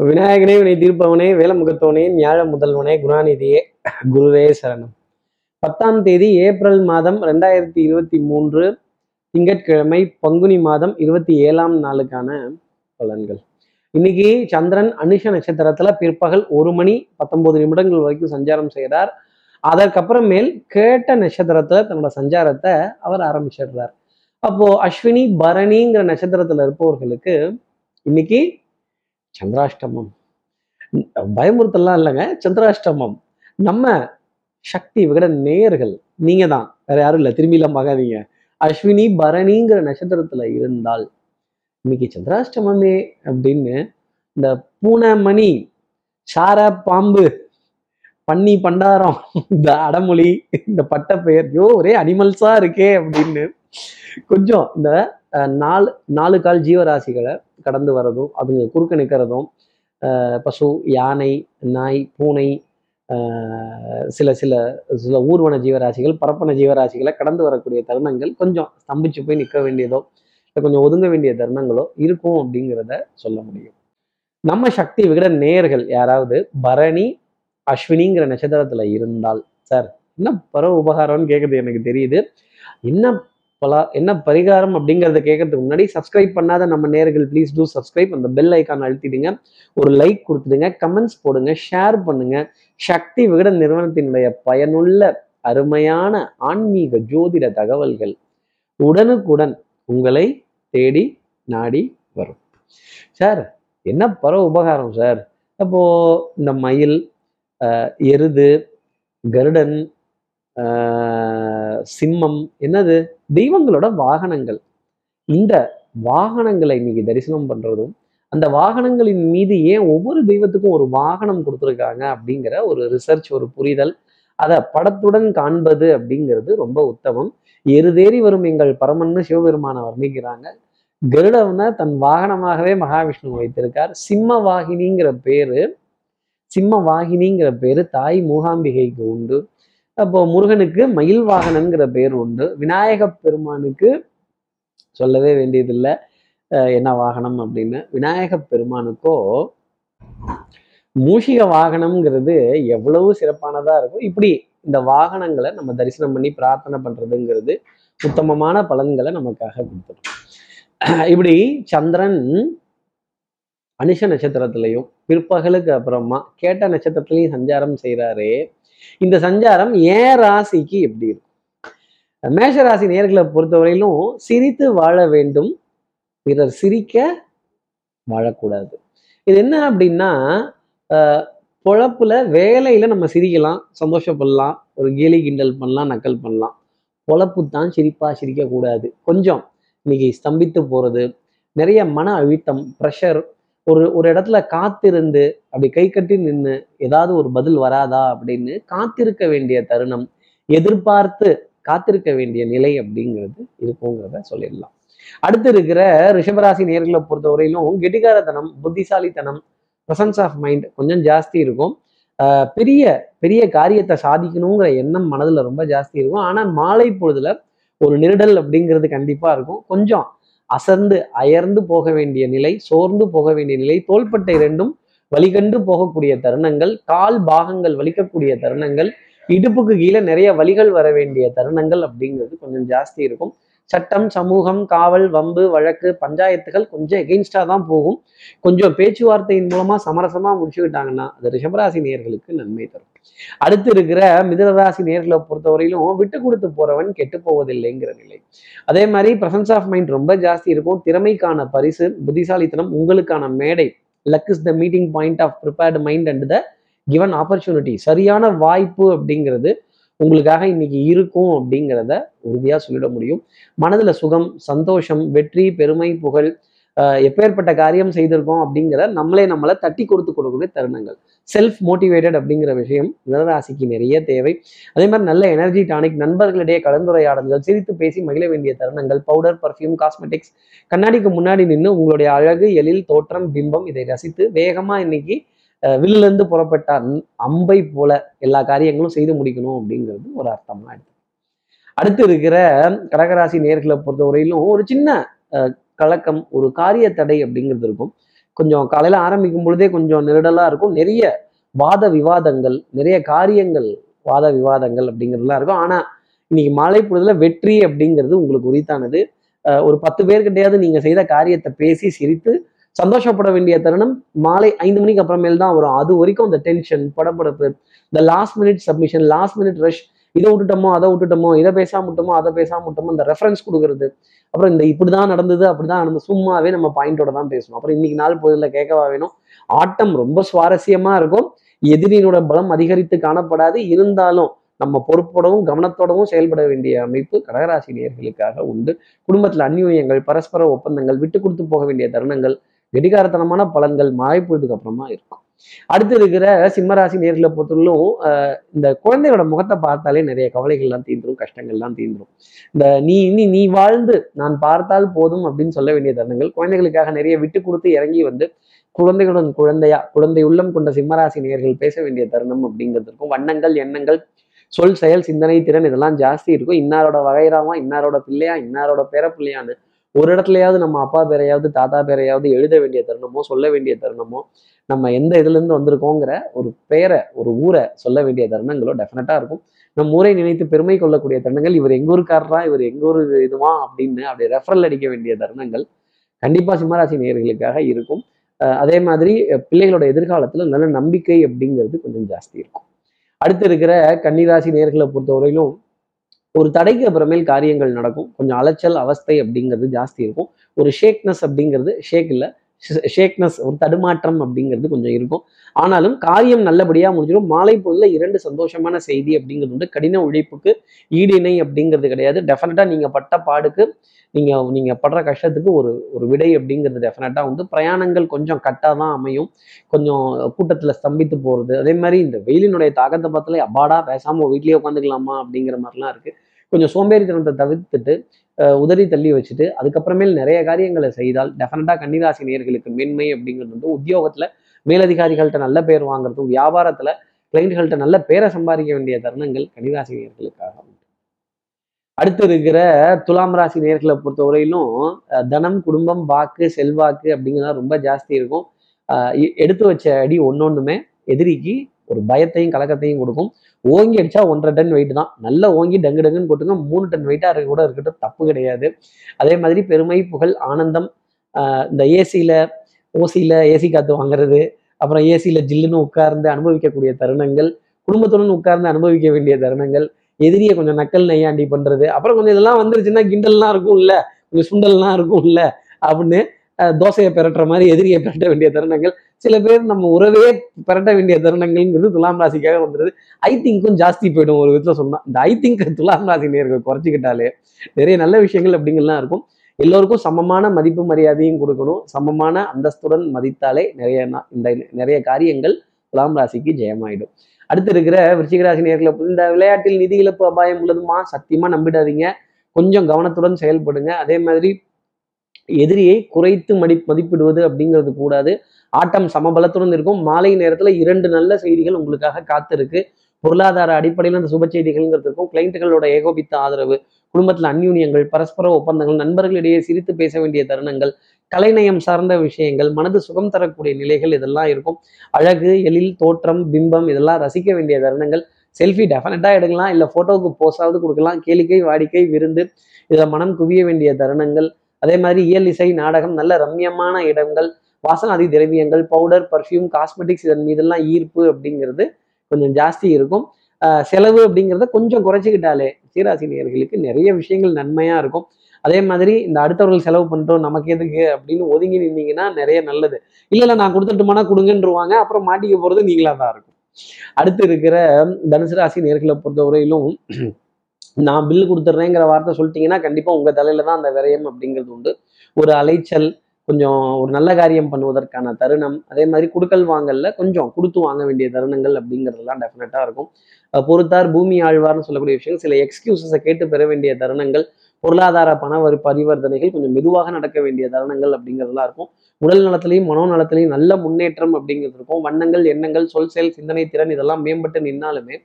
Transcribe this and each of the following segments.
விநாயகனே வினை தீர்ப்பவனே வேலமுகத்தவனே ஞாழ முதல்வனே குணாநிதியே குருவே சரணம். பத்தாம் தேதி ஏப்ரல் மாதம் ரெண்டாயிரத்தி இருபத்தி மூன்று திங்கட்கிழமை பங்குனி மாதம் இருபத்தி ஏழாம் நாளுக்கான பலன்கள். இன்னைக்கு சந்திரன் அனுஷ நட்சத்திரத்துல பிற்பகல் ஒரு மணி பத்தொன்பது நிமிடங்கள் வரைக்கும் சஞ்சாரம் செய்கிறார் அதற்கப்புறமேல் கேட்ட நட்சத்திரத்துல தன்னோட சஞ்சாரத்தை அவர் ஆரம்பிச்சிடுறார். அப்போ அஸ்வினி பரணிங்கிற நட்சத்திரத்துல இருப்பவர்களுக்கு இன்னைக்கு சந்திராஷ்டமம். பயமுறுத்தலாம் இல்லைங்க. சந்திராஷ்டமம். நம்ம சக்தி விகட நேயர்கள் நீங்க தான் வேற யாரும் இல்லை. திரும்பிலாம் பார்க்காதீங்க. அஸ்வினி பரணிங்கிற நட்சத்திரத்துல இருந்தால் இன்னைக்கு சந்திராஷ்டமமே அப்படின்னு இந்த பூனை மணி சார பாம்பு பன்னி பண்டாரம் இந்த அடமொழி இந்த பட்டப்பெயர் யோ ஒரே அனிமல்ஸா இருக்கே அப்படின்னு கொஞ்சம் இந்த நாலு நாலு கால் ஜீவராசிகளை கடந்து வரதும் அதுங்க குறுக்க நிற்கிறதும் பசு யானை நாய் பூனை ஆஹ், சில சில சில ஊர்வன ஜீவராசிகள் பரப்பன ஜீவராசிகளை கடந்து வரக்கூடிய தருணங்கள் கொஞ்சம் ஸ்தம்பிச்சு போய் நிற்க வேண்டியதோ இல்லை கொஞ்சம் ஒதுங்க வேண்டிய தருணங்களோ இருக்கும் அப்படிங்கிறத சொல்ல முடியும். நம்ம சக்தி விகட நேயர்கள் யாராவது பரணி அஸ்வினிங்கிற நட்சத்திரத்துல இருந்தால் சார் என்ன பரவ உபகாரம்னு கேட்குறது எனக்கு தெரியுது. என்ன பலா. என்ன பரிகாரம் அப்படிங்கிறத கேட்கறதுக்கு முன்னாடி சப்ஸ்கிரைப் பண்ணாத நம்ம நேர்கள் ப்ளீஸ் டூ சப்ஸ்கிரைப் அந்த பெல் ஐக்கான் அழுத்திடுங்க. ஒரு லைக் கொடுத்துடுங்க. கமெண்ட்ஸ் போடுங்க. ஷேர் பண்ணுங்க. சக்தி விகட நிறுவனத்தினுடைய பயனுள்ள அருமையான ஆன்மீக ஜோதிட தகவல்கள் உடனுக்குடன் உங்களை தேடி நாடி வரும். சார் என்ன பர உபகாரம் சார் அப்போ இந்த மயில் எருது கருடன் சிம்மம் என்னது? தெய்வங்களோட வாகனங்கள். இந்த வாகனங்களை இன்னைக்கு தரிசனம் பண்றதும் அந்த வாகனங்களின் மீது ஏன் ஒவ்வொரு தெய்வத்துக்கும் ஒரு வாகனம் கொடுத்துருக்காங்க அப்படிங்கிற ஒரு ரிசர்ச் ஒரு புரிதல் அதை படத்துடன் காண்பது அப்படிங்கிறது ரொம்ப உத்தமம். எருதேறி வரும் எங்கள் பரமன்னு சிவபெருமானை வர்ணிக்கிறாங்க. கருடவனை தன் வாகனமாகவே மகாவிஷ்ணு வைத்திருக்கார். சிம்ம வாகினிங்கிற பேரு சிம்ம வாகினிங்கிற பேரு தாய் மூகாம்பிகைக்கு உண்டு. அப்போ முருகனுக்கு மயில் வாகனங்கிற பேர் உண்டு. விநாயக பெருமானுக்கு சொல்லவே வேண்டியதில்லை அஹ் என்ன வாகனம் அப்படின்னு. விநாயக பெருமானுக்கோ மூஷிக வாகனம்ங்கிறது எவ்வளவு சிறப்பானதா இருக்கும். இப்படி இந்த வாகனங்களை நம்ம தரிசனம் பண்ணி பிரார்த்தனை பண்றதுங்கிறது உத்தமமான பலன்களை நமக்காக கொடுத்துரும். இப்படி சந்திரன் அனுஷ நட்சத்திரத்திலையும் பிற்பகலுக்கு அப்புறமா கேட்ட நட்சத்திரத்திலையும் சஞ்சாரம் செய்கிறாரே இந்த சஞ்சாரம் ஏன் ராசிக்கு எப்படி இருக்கும்? மேஷ ராசி நேர்களை பொறுத்தவரையிலும் சிரித்து வாழ வேண்டும் பிறர் சிரிக்க வாழக்கூடாது. இது என்ன அப்படின்னா ஆஹ், பொழப்புல வேலையில நம்ம சிரிக்கலாம் சந்தோஷப்படலாம் ஒரு கேலி கிண்டல் பண்ணலாம் நக்கல் பண்ணலாம். பொழப்பு தான் சிரிப்பா சிரிக்கக்கூடாது. கொஞ்சம் இன்னைக்கு ஸ்தம்பித்து போறது நிறைய மன அழுத்தம் ப்ரெஷர் ஒரு ஒரு இடத்துல காத்திருந்து அப்படி கை கட்டி நின்று ஏதாவது ஒரு பதில் வராதா அப்படின்னு காத்திருக்க வேண்டிய தருணம் எதிர்பார்த்து காத்திருக்க வேண்டிய நிலை அப்படிங்கிறது இருக்குங்கிறத சொல்லிடலாம். அடுத்து இருக்கிற ரிஷபராசி நேர்களை பொறுத்தவரையிலும் கெட்டிகாரத்தனம் புத்திசாலித்தனம் பிரசன்ஸ் ஆஃப் மைண்ட் கொஞ்சம் ஜாஸ்தி இருக்கும். ஆஹ் பெரிய பெரிய காரியத்தை சாதிக்கணுங்கிற எண்ணம் மனதுல ரொம்ப ஜாஸ்தி இருக்கும். ஆனால் மாலை பொழுதுல ஒரு நெருடல் அப்படிங்கிறது கண்டிப்பா இருக்கும். கொஞ்சம் அசர்ந்து அயர்ந்து போக வேண்டிய நிலை சோர்ந்து போக வேண்டிய நிலை தோள்பட்டை ரெண்டும் வலிகண்டு போகக்கூடிய தருணங்கள் கால் பாகங்கள் வலிக்கக்கூடிய தருணங்கள் இடுப்புக்கு கீழே நிறைய வலிகள் வர வேண்டிய தருணங்கள் அப்படிங்கிறது கொஞ்சம் ஜாஸ்தி இருக்கும். சட்டம் சமூகம் காவல் வம்பு வழக்கு பஞ்சாயத்துகள் கொஞ்சம் எகெயின்ஸ்டாக தான் போகும். கொஞ்சம் பேச்சுவார்த்தையின் மூலமாக சமரசமாக முடிச்சுக்கிட்டாங்கன்னா அது ரிஷபராசி நேர்களுக்கு நன்மை தரும். அடுத்து இருக்கிற மிதனராசி நேர்களை பொறுத்தவரையிலும் விட்டு கொடுத்து போறவன் கெட்டு போவதில்லைங்கிற நிலை. அதே மாதிரி பிரசன்ஸ் ஆஃப் மைண்ட் ரொம்ப ஜாஸ்தி இருக்கும். திறமைக்கான பரிசு புத்திசாலித்தனம் உங்களுக்கான மேடை luck is the meeting point of prepared mind and the given opportunity சரியான வாய்ப்பு அப்படிங்கிறது உங்களுக்காக இன்னைக்கு இருக்கும் அப்படிங்கிறத உறுதியாக சொல்லிட முடியும். மனதில் சுகம் சந்தோஷம் வெற்றி பெருமை புகழ் எப்பேற்பட்ட காரியம் செய்திருக்கோம் அப்படிங்கிற நம்மளே நம்மளை தட்டி கொடுத்து கொடுக்கக்கூடிய தருணங்கள். செல்ஃப் மோட்டிவேட்டட் அப்படிங்கிற விஷயம் நிலராசிக்கு நிறைய தேவை. அதே மாதிரி நல்ல எனர்ஜி டானிக் நண்பர்களிடையே கலந்துரையாடல்கள் சிரித்து பேசி மகிழ வேண்டிய தருணங்கள் பவுடர் பர்ஃப்யூம் காஸ்மெட்டிக்ஸ் கண்ணாடிக்கு முன்னாடி நின்று உங்களுடைய அழகு எழில் தோற்றம் பிம்பம் இதை ரசித்து வேகமாக இன்னைக்கு அஹ், வில்லிலிருந்து புறப்பட்ட அம்பை போல எல்லா காரியங்களும் செய்து முடிக்கணும் அப்படிங்கிறது ஒரு அர்த்தமா எடுத்து அடுத்து இருக்கிற கடகராசி நேர்களை பொறுத்தவரையிலும் ஒரு சின்ன கலக்கம் ஒரு காரிய தடை அப்படிங்கிறது இருக்கும். கொஞ்சம் காலையில் ஆரம்பிக்கும் பொழுதே கொஞ்சம் நெருடலா இருக்கும். நிறைய வாத விவாதங்கள் நிறைய காரியங்கள் வாத விவாதங்கள் அப்படிங்கிறதுலாம் இருக்கும். ஆனா இன்னைக்கு மாலை பொழுதுல வெற்றி அப்படிங்கிறது உங்களுக்கு உரித்தானது. ஒரு பத்து பேர்கிட்டையாவது நீங்கள் செய்த காரியத்தை பேசி சிரித்து சந்தோஷப்பட வேண்டிய தருணம் மாலை ஐந்து மணிக்கு அப்புறமேல் தான் வரும். அது வரைக்கும் அந்த டென்ஷன் படபடப்பு இந்த last minute submission last minute rush இதை விட்டுட்டோமோ அதை விட்டுட்டோமோ இதை பேசாம விட்டோமோ அதை பேசாம விட்டோமோ இந்த ரெஃபரன்ஸ் கொடுக்கறது. அப்புறம் இந்த இப்படிதான் நடந்தது அப்படிதான் நடந்தது சும்மாவே நம்ம பாயிண்டோட தான் பேசணும். அப்புறம் இன்னைக்கு நாள் பொழுதுல கேட்கவா வேணும். ஆட்டம் ரொம்ப சுவாரஸ்யமா இருக்கும். எதிரியினோட பலம் அதிகரித்து காணப்படாது. இருந்தாலும் நம்ம பொறுப்போடவும் கவனத்தோடவும் செயல்பட வேண்டிய அமைப்பு கடகராசி நேயர்களுக்காக உண்டு. குடும்பத்தில் அந்யூன்யங்கள் பரஸ்பர ஒப்பந்தங்கள் விட்டு கொடுத்து போக வேண்டிய தருணங்கள் கெடிகாரத்தனமான பலன்கள் மழை பொழுதுக்கு அப்புறமா இருக்கும். அடுத்து இருக்கிற சிம்மராசி நேர்களை பொறுத்தவரையிலும் இந்த குழந்தையோட முகத்தை பார்த்தாலே நிறைய கவலைகள்லாம் தீந்துரும் கஷ்டங்கள்லாம் தீந்துரும் இந்த நீ இனி நீ வாழ்ந்து நான் பார்த்தால் போதும் அப்படின்னு சொல்ல வேண்டிய தருணங்கள் குழந்தைகளுக்காக நிறைய விட்டு கொடுத்து இறங்கி வந்து குழந்தைகளுடன் குழந்தையா குழந்தை உள்ளம் கொண்ட சிம்மராசி நேர்கள் பேச வேண்டிய தருணம் அப்படிங்கிறதுக்கும் வண்ணங்கள் எண்ணங்கள் சொல் செயல் சிந்தனை திறன் இதெல்லாம் ஜாஸ்தி இருக்கும். இன்னாரோட வகைராமா இன்னாரோட பிள்ளையா இன்னாரோட பேர பிள்ளையான்னு ஒரு இடத்துலயாவது நம்ம அப்பா பேரையாவது தாத்தா பேரையாவது எழுத வேண்டிய தருணமோ சொல்ல வேண்டிய தருணமோ நம்ம எந்த இதுல இருந்து வந்திருக்கோங்கிற ஒரு பெயரை ஒரு ஊரை சொல்ல வேண்டிய தருணங்களோ டெஃபினட்டாக இருக்கும். நம்ம ஊரை நினைத்து பெருமை கொள்ளக்கூடிய தருணங்கள் இவர் எங்க ஊருக்காரரா இவர் எங்க ஊர் இதுவா அப்படின்னு அப்படி ரெஃபரல் அடிக்க வேண்டிய தருணங்கள் கண்டிப்பா சிம்மராசி நேயர்களுக்காக இருக்கும். அஹ் அதே மாதிரி பிள்ளைகளோட எதிர்காலத்துல நல்ல நம்பிக்கை அப்படிங்கிறது கொஞ்சம் ஜாஸ்தி இருக்கும். அடுத்து இருக்கிற கன்னிராசி நேர்களை பொறுத்தவரையிலும் ஒரு தடைக்கு அப்புறமேல் காரியங்கள் நடக்கும். கொஞ்சம் அலைச்சல் அவஸ்தை அப்படிங்கிறது ஜாஸ்தி இருக்கும். ஒரு ஷேக்னஸ் அப்படிங்கிறது ஷேக் இல்லை ஷேக்னஸ் ஒரு தடுமாற்றம் அப்படிங்கிறது கொஞ்சம் இருக்கும். ஆனாலும் காரியம் நல்லபடியாக முடிஞ்சிடும். மாலை பொழுதுல இரண்டு சந்தோஷமான செய்தி அப்படிங்கிறது உண்டு. கடின உழைப்புக்கு ஈடிணை அப்படிங்கிறது கிடையாது. டெஃபினட்டாக நீங்கள் பட்ட பாடுக்கு நீங்கள் நீங்கள் படுற கஷ்டத்துக்கு ஒரு ஒரு விடை அப்படிங்கிறது டெஃபினட்டாக உண்டு. பிரயாணங்கள் கொஞ்சம் கட்டாக தான் அமையும். கொஞ்சம் கூட்டத்தில் ஸ்தம்பித்து போகிறது அதே மாதிரி இந்த வெயிலினுடைய தாக்கத்தை பார்த்தாலே அப்பாடா பேசாமல் வீட்லேயே உட்காந்துக்கலாமா அப்படிங்கிற மாதிரிலாம் இருக்குது கொஞ்சம் சோம்பேறித்தனத்தை தவிர்த்துட்டு அஹ், உதறி தள்ளி வச்சுட்டு அதுக்கப்புறமேல் நிறைய காரியங்களை செய்தால் டெஃபினட்டாக கன்னிராசி நேயர்களுக்கு மென்மை அப்படிங்கிறது வந்து உத்தியோகத்துல மேலதிகாரிகள்கிட்ட நல்ல பேர் வாங்குறதும் வியாபாரத்துல கிளைண்ட்கள்கிட்ட நல்ல பேரை சம்பாதிக்க வேண்டிய தருணங்கள் கன்னிராசி நேர்களுக்காக உண்டு. அடுத்து இருக்கிற துலாம் ராசி நேர்களை பொறுத்தவரையிலும் அஹ், தனம் குடும்பம் வாக்கு செல்வாக்கு அப்படிங்கிறது ரொம்ப ஜாஸ்தி இருக்கும். எடுத்து வச்ச அடி ஒன்னொன்றுமே எதிரிக்கு ஒரு பயத்தையும் கலக்கத்தையும் கொடுக்கும். ஓங்கி அடிச்சா ஒன்றரை டன் வெயிட் தான். நல்லா ஓங்கி டங்கு டங்குன்னு போட்டுங்க. மூணு டன் வெயிட்டாக இருக்க கூட இருக்கட்டும். தப்பு கிடையாது. அதே மாதிரி பெருமை புகழ் ஆனந்தம் இந்த ஏசியில் ஓசியில் ஏசி காற்று வாங்குறது அப்புறம் ஏசியில் ஜில்லுன்னு உட்கார்ந்து அனுபவிக்கக்கூடிய தருணங்கள் குடும்பத்துடன் உட்கார்ந்து அனுபவிக்க வேண்டிய தருணங்கள் எதிரியை கொஞ்சம் நக்கல் நையாண்டி பண்ணுறது அப்புறம் கொஞ்சம் இதெல்லாம் வந்துருச்சுன்னா கிண்டல்லாம் இருக்கும் இல்ல கொஞ்சம் சுண்டல்லாம் இருக்கும் அப்படின்னு தோசையை பெரட்டுற மாதிரி எதிரியை பெரட்ட வேண்டிய தருணங்கள். சில பேர் நம்ம உறவே பெரட்ட வேண்டிய தருணங்கள்ங்கிறது துலாம் ராசிக்காக வந்துடுது ஐ திங்க்கும் ஜாஸ்தி போயிடும் ஒரு விதத்தில் சொன்னால் இந்த ஐ திங்க் துலாம் ராசி நேர்கள் குறைச்சிக்கிட்டாலே நிறைய நல்ல விஷயங்கள் அப்படிங்கலாம் இருக்கும். எல்லோருக்கும் சமமான மதிப்பு மரியாதையும் கொடுக்கணும். சமமான அந்தஸ்துடன் மதித்தாலே நிறைய இந்த நிறைய காரியங்கள் துலாம் ராசிக்கு ஜெயமாயிடும். அடுத்து இருக்கிற விருச்சிகராசி நேர்களை இந்த விளையாட்டில் நிதி இழப்பு அபாயம் உள்ளதுமா? சத்தியமா நம்பிடாதீங்க. கொஞ்சம் கவனத்துடன் செயல்படுங்க. அதே மாதிரி எதிரியை குறைத்து மடி மதிப்பிடுவது அப்படிங்கிறது கூடாது. ஆட்டம் சமபலத்துடன் இருக்கும். மாலை நேரத்துல இரண்டு நல்ல செய்திகள் உங்களுக்காக காத்திருக்கு. பொருளாதார அடிப்படையில் அந்த சுப செய்திகள்ங்கிறது இருக்கும். கிளைண்ட்டுகளோட ஏகோபித்த ஆதரவு குடும்பத்தில் அந்யூன்யங்கள் பரஸ்பர ஒப்பந்தங்கள் நண்பர்களிடையே சிரித்து பேச வேண்டிய தருணங்கள் கலைநயம் சார்ந்த விஷயங்கள் மனது சுகம் தரக்கூடிய நிலைகள் இதெல்லாம் இருக்கும். அழகு எழில் தோற்றம் பிம்பம் இதெல்லாம் ரசிக்க வேண்டிய தருணங்கள். செல்ஃபி டெஃபினட்டாக எடுக்கலாம். இல்லை ஃபோட்டோவுக்கு போஸாவது கொடுக்கலாம். கேளிக்கை வாடிக்கை விருந்து இதில் மனம் குவிய வேண்டிய தருணங்கள். அதே மாதிரி இயல் இசை நாடகம் நல்ல ரம்யமான இடங்கள் வாசனாதி திரவியங்கள் பவுடர் பர்ஃப்யூம் காஸ்மெட்டிக்ஸ் இதன் மீதெல்லாம் ஈர்ப்பு அப்படிங்கிறது கொஞ்சம் ஜாஸ்தி இருக்கும். செலவு அப்படிங்கிறத கொஞ்சம் குறைச்சிக்கிட்டாலே சீராசினியர்களுக்கு நிறைய விஷயங்கள் நன்மையாக இருக்கும். அதே மாதிரி இந்த அடுத்தவர்கள் செலவு பண்ணுறோம் நமக்கு எதுக்கு அப்படின்னு ஒதுங்கி நின்னீங்கன்னா நிறைய நல்லது. இல்லை இல்லை நான் கொடுத்துட்டுமானா கொடுங்கன்றவாங்க அப்புறம் மாட்டிக்க போகிறது நீங்களாக தான் இருக்கும். அடுத்து இருக்கிற தனுசு ராசி நேர்களை பொறுத்தவரையிலும் நான் பில் கொடுத்துட்றேங்கிற வார்த்தை சொல்லிட்டீங்கன்னா கண்டிப்பாக உங்கள் தலையில தான் அந்த விரயம் அப்படிங்கிறது உண்டு. ஒரு அலைச்சல் கொஞ்சம் ஒரு நல்ல காரியம் பண்ணுவதற்கான தருணம் அதே மாதிரி குடுக்கல் வாங்கல்ல கொஞ்சம் கொடுத்து வாங்க வேண்டிய தருணங்கள் அப்படிங்கிறதெல்லாம் டெஃபினட்டாக இருக்கும். பொறுத்தார் பூமி ஆழ்வார்னு சொல்லக்கூடிய விஷயம் சில எக்ஸ்கியூசஸை கேட்டு பெற வேண்டிய தருணங்கள் பொருளாதார பண வரி பரிவர்த்தனைகள் கொஞ்சம் மெதுவாக நடக்க வேண்டிய தருணங்கள் அப்படிங்கிறதெல்லாம் இருக்கும். உடல் நலத்திலையும் மனோ நலத்திலையும் நல்ல முன்னேற்றம் அப்படிங்கிறது இருக்கும். வண்ணங்கள் எண்ணங்கள் சொல் செயல் சிந்தனை திறன் இதெல்லாம் மேம்பட்டு நின்னாலுமே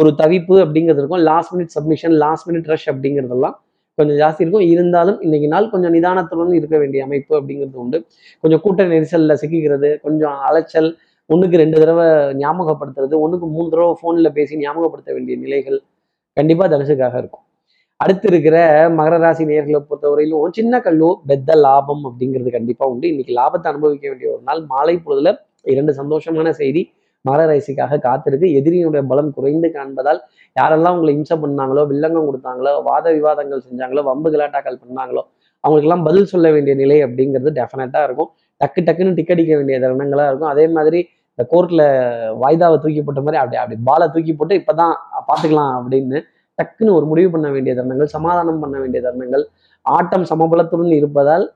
ஒரு தவிப்பு அப்படிங்கிறது இருக்கும். Last minute submission last minute rush அப்படிங்கிறதெல்லாம் கொஞ்சம் ஜாஸ்தி இருக்கும். இருந்தாலும் இன்னைக்கு நாள் கொஞ்சம் நிதானத்துடன் இருக்க வேண்டிய அமைப்பு அப்படிங்கிறது உண்டு. கொஞ்சம் கூட்ட நெரிசலில் சிக்கிக்கிறது கொஞ்சம் அலைச்சல் ஒன்றுக்கு ரெண்டு தடவை ஞாபகப்படுத்துறது ஒன்றுக்கு மூணு தடவை ஃபோனில் பேசி ஞாபகப்படுத்த வேண்டிய நிலைகள் கண்டிப்பாக தனுசுக்காக இருக்கும். அடுத்து இருக்கிற மகர ராசி நேர்களை பொறுத்தவரையிலும் சின்ன கல்லோ பெத்த லாபம் அப்படிங்கிறது கண்டிப்பா உண்டு. இன்னைக்கு லாபத்தை அனுபவிக்க வேண்டிய ஒரு நாள். மாலை பொழுதுல இரண்டு சந்தோஷமான செய்தி மகர ராசிக்காக காத்திருக்கு. எதிரியினுடைய பலம் குறைந்து காண்பதால் யாரெல்லாம் உங்களை இம்சை பண்ணாங்களோ வில்லங்கம் கொடுத்தாங்களோ வாத விவாதங்கள் செஞ்சாங்களோ வம்பு கலாட்டாக்கள் பண்ணாங்களோ அவங்களுக்கெல்லாம் பதில் சொல்ல வேண்டிய நிலை அப்படிங்கிறது டெஃபினட்டா இருக்கும். டக்கு டக்குன்னு டிக்கடிக்க வேண்டிய தருணங்களா இருக்கும். அதே மாதிரி இந்த கோர்ட்ல வாய்தாவை தூக்கி போட்ட மாதிரி அப்படி அப்படி பாலை தூக்கி போட்டு இப்பதான் பாத்துக்கலாம் அப்படின்னு டக்குன்னு ஒரு முடிவு பண்ண வேண்டிய தருணங்கள் சமாதானம் பண்ண வேண்டிய தருணங்கள் ஆட்டம் சமபலத்துடன் இருப்பதால்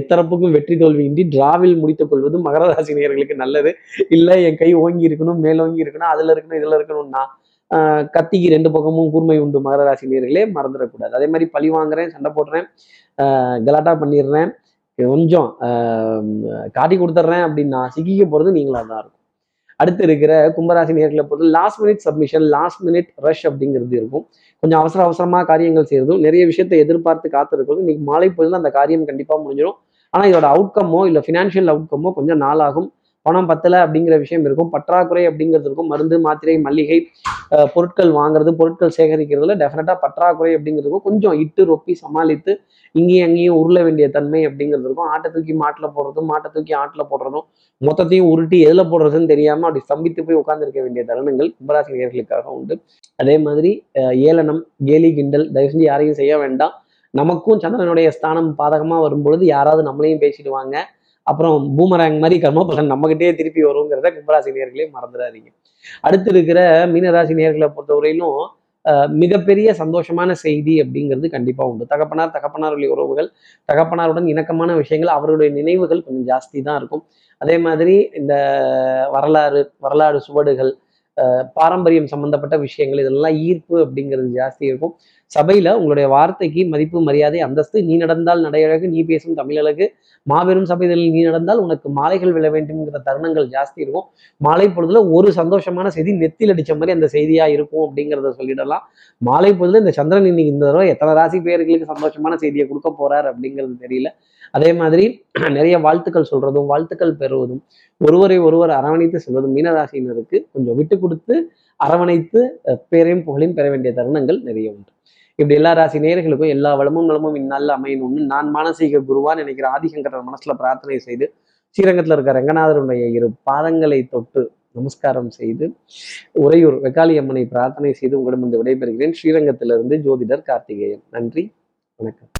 எத்தரப்புக்கும் வெற்றி தோல்வியின்றி டிராவில் முடித்துக் கொள்வது மகர ராசி நேயர்களுக்கு நல்லது. இல்லை என் கை ஓங்கி இருக்கணும் மேலோங்கி இருக்கணும் அதுல இருக்கணும் இதுல இருக்கணும்னா கத்திக்கு ரெண்டு பக்கமும் கூர்மை உண்டு மகர ராசி நேர்களே மறந்துடக்கூடாது. அதே மாதிரி பழி வாங்குறேன் சண்டை போடுறேன் கலாட்டா பண்ணிடுறேன் கொஞ்சம் காட்டி கொடுத்துட்றேன் அப்படின்னா சிக்கிக்க போகிறது நீங்களாக தான் இருக்கும். அடுத்து இருக்கிற கும்பராசி நேர்களை பொறுத்து last minute submission last minute rush அப்படிங்கிறது இருக்கும். கொஞ்சம் அவசர அவசரமா காரியங்கள் செய்யறதும் நிறைய விஷயத்தை எதிர்பார்த்து காத்திருக்கிறது இன்னைக்கு மாலை பொழுதுல அந்த காரியம் கண்டிப்பா முடிஞ்சிடும். ஆனா இதோட அவுட்கம்மோ இல்ல ஃபினான்ஷியல் அவுட்கம்மோ கொஞ்சம் நாளாகும். பணம் பத்தலை அப்படிங்கிற விஷயம் இருக்கும். பற்றாக்குறை அப்படிங்கிறது இருக்கும். மருந்து மாத்திரை மல்லிகை பொருட்கள் வாங்குறது பொருட்கள் சேகரிக்கிறதுல டெஃபினட்டாக பற்றாக்குறை அப்படிங்கிறது இருக்கும். கொஞ்சம் இட்டு ரொப்பி சமாளித்து இங்கேயும் அங்கேயும் உருள வேண்டிய தன்மை அப்படிங்கிறது இருக்கும். ஆட்டை தூக்கி மாட்டில் போடுறதும் மாட்டை தூக்கி ஆட்டில் போடுறதும் மொத்தத்தையும் உருட்டி எதில் போடுறதுன்னு தெரியாமல் அப்படி ஸ்தம்பித்து போய் உட்காந்துருக்க வேண்டிய தருணங்கள் கும்பராசினியர்களுக்காக உண்டு. அதே மாதிரி ஏளனம் கேலி கிண்டல் தயவு செஞ்சு யாரையும் செய்ய வேண்டாம். நமக்கும் சந்திரனுடைய ஸ்தானம் பாதகமாக வரும்பொழுது யாராவது நம்மளையும் பேசிடுவாங்க. அப்புறம் பூமராங் மாதிரி கர்மபலன் நம்மகிட்டே திருப்பி வருங்கிறத கும்பராசி நேர்களே மறந்துடாதீங்க. அடுத்து இருக்கிற மீனராசி நேர்களை பொறுத்தவரையிலும் மிகப்பெரிய சந்தோஷமான செய்தி அப்படிங்கிறது கண்டிப்பாக உண்டு. தகப்பனார் தகப்பனாருடைய உறவுகள் தகப்பனாருடன் இணக்கமான விஷயங்கள் அவருடைய நினைவுகள் கொஞ்சம் ஜாஸ்தி தான் இருக்கும். அதே மாதிரி இந்த வரலாறு வரலாறு சுவடுகள் பாரம்பரியம் சம்பந்தப்பட்ட விஷயங்கள் இதெல்லாம் ஈர்ப்பு அப்படிங்கிறது ஜாஸ்தி இருக்கும். சபையில உங்களுடைய வார்த்தைக்கு மதிப்பு மரியாதை அந்தஸ்து நீ நடந்தால் நடையழகு நீ பேசும் தமிழழகு மாபெரும் சபைகளில் நீ நடந்தால் உனக்கு மாலைகள் விழ வேண்டும்ங்கிற தருணங்கள் ஜாஸ்தி இருக்கும். மாலை பொழுதுல ஒரு சந்தோஷமான செய்தி நெத்தில் அடித்த மாதிரி அந்த செய்தியா இருக்கும் அப்படிங்கிறத சொல்லிடலாம். மாலை பொழுதுல இந்த சந்திரன் இன்னைக்கு இந்த தடவை எத்தனை ராசி பேர்களுக்கு சந்தோஷமான செய்தியை கொடுக்க போறார் அப்படிங்கிறது தெரியல. அதே மாதிரி நிறைய வாழ்த்துக்கள் சொல்றதும் வாழ்த்துக்கள் பெறுவதும் ஒருவரை ஒருவர் அரவணைத்து செல்வதும் மீனராசினருக்கு கொஞ்சம் விட்டு கொடுத்து அரவணைத்து பேரையும் புகழையும் பெற வேண்டிய தருணங்கள் நிறைய உண்டு. இப்படி எல்லா ராசி நேயர்களுக்கும் எல்லா வளமும் நலமும் இந்நாளில் அமையணும்னு நான் மானசீக குருவான்னு நினைக்கிற ஆதிசங்கரர் மனசுல பிரார்த்தனை செய்து ஸ்ரீரங்கத்தில் இருக்க ரங்கநாதருடைய இரு பாதங்களை தொட்டு நமஸ்காரம் செய்து உறையூர் வெக்காளி அம்மனை பிரார்த்தனை செய்து உங்களிடம் வந்து விடைபெறுகிறேன். ஸ்ரீரங்கத்திலிருந்து ஜோதிடர் கார்த்திகேயன். நன்றி. வணக்கம்.